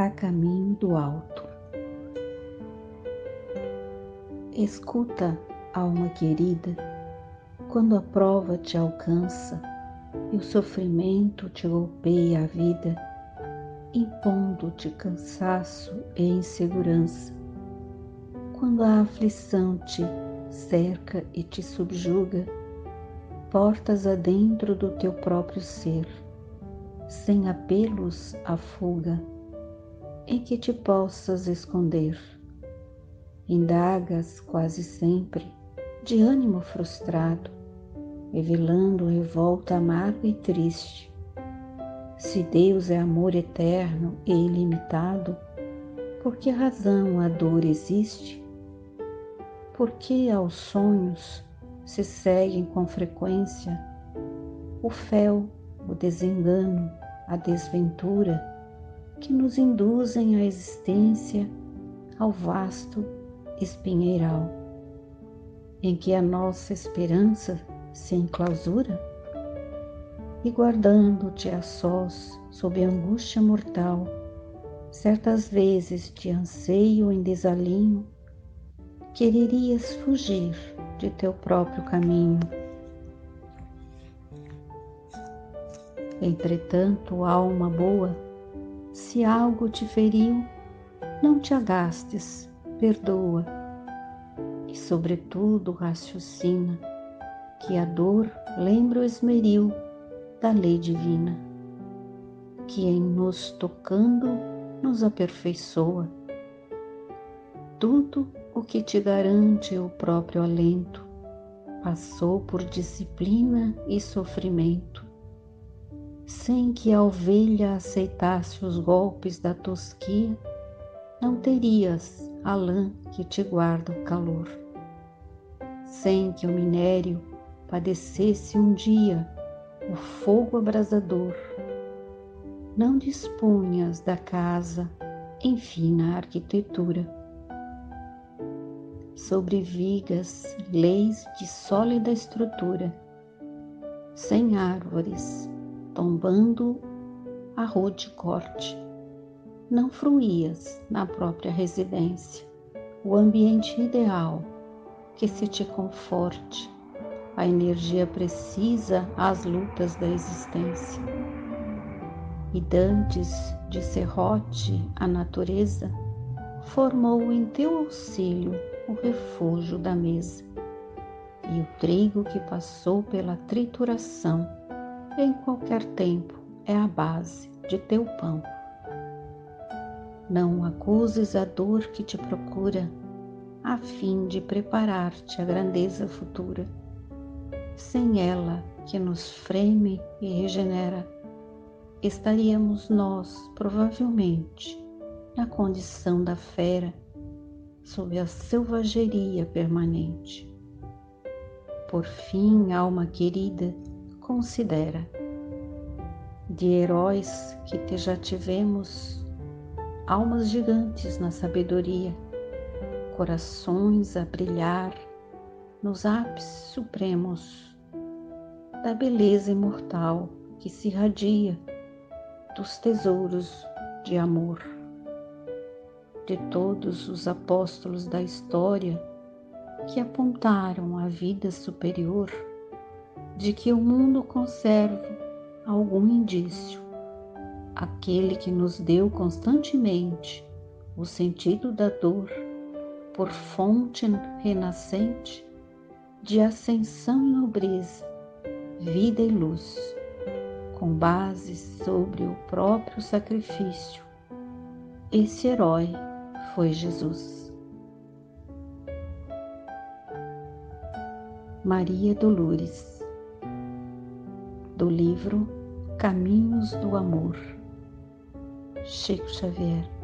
a caminho do alto. Escuta, alma querida, quando a prova te alcança e o sofrimento te golpeia a vida, impondo-te cansaço e insegurança. Quando a aflição te cerca e te subjuga, portas adentro do teu próprio ser, sem apelos à fuga, em que te possas esconder. Indagas quase sempre, de ânimo frustrado, revelando revolta amarga e triste. Se Deus é amor eterno e ilimitado, por que razão a dor existe? Por que aos sonhos se seguem com frequência o fel, o desengano, a desventura que nos induzem à existência ao vasto espinheiral, em que a nossa esperança se enclausura? E guardando-te a sós sob angústia mortal, certas vezes de anseio em desalinho, quererias fugir de teu próprio caminho. Entretanto, alma boa, se algo te feriu, não te agastes, perdoa e, sobretudo, raciocina que a dor lembra o esmeril da lei divina, que em nos tocando nos aperfeiçoa. Tudo o que te garante o próprio alento passou por disciplina e sofrimento, sem que a ovelha aceitasse os golpes da tosquia, não terias a lã que te guarda o calor. Sem que o minério padecesse um dia o fogo abrasador, não dispunhas da casa em fina arquitetura. Sobre vigas, leis de sólida estrutura, sem árvores, tombando a rude corte, não fruías na própria residência o ambiente ideal que se te conforte a energia precisa às lutas da existência. E dantes de serrote a natureza formou em teu auxílio o refúgio da mesa. E o trigo que passou pela trituração, em qualquer tempo, é a base de teu pão. Não acuses a dor que te procura, a fim de preparar-te à grandeza futura sem ela que nos freme e regenera, estaríamos nós provavelmente na condição da fera, sob a selvageria permanente. Por fim, alma querida, considera de heróis que te já tivemos, almas gigantes na sabedoria, corações a brilhar nos ápices supremos da beleza imortal que se irradia dos tesouros de amor. De todos os apóstolos da história que apontaram a vida superior de que o mundo conserva algum indício, aquele que nos deu constantemente o sentido da dor por fonte renascente de ascensão e nobreza vida e luz, com base sobre o próprio sacrifício. Esse herói foi Jesus. Maria Dolores, do livro Caminhos do Amor, Chico Xavier.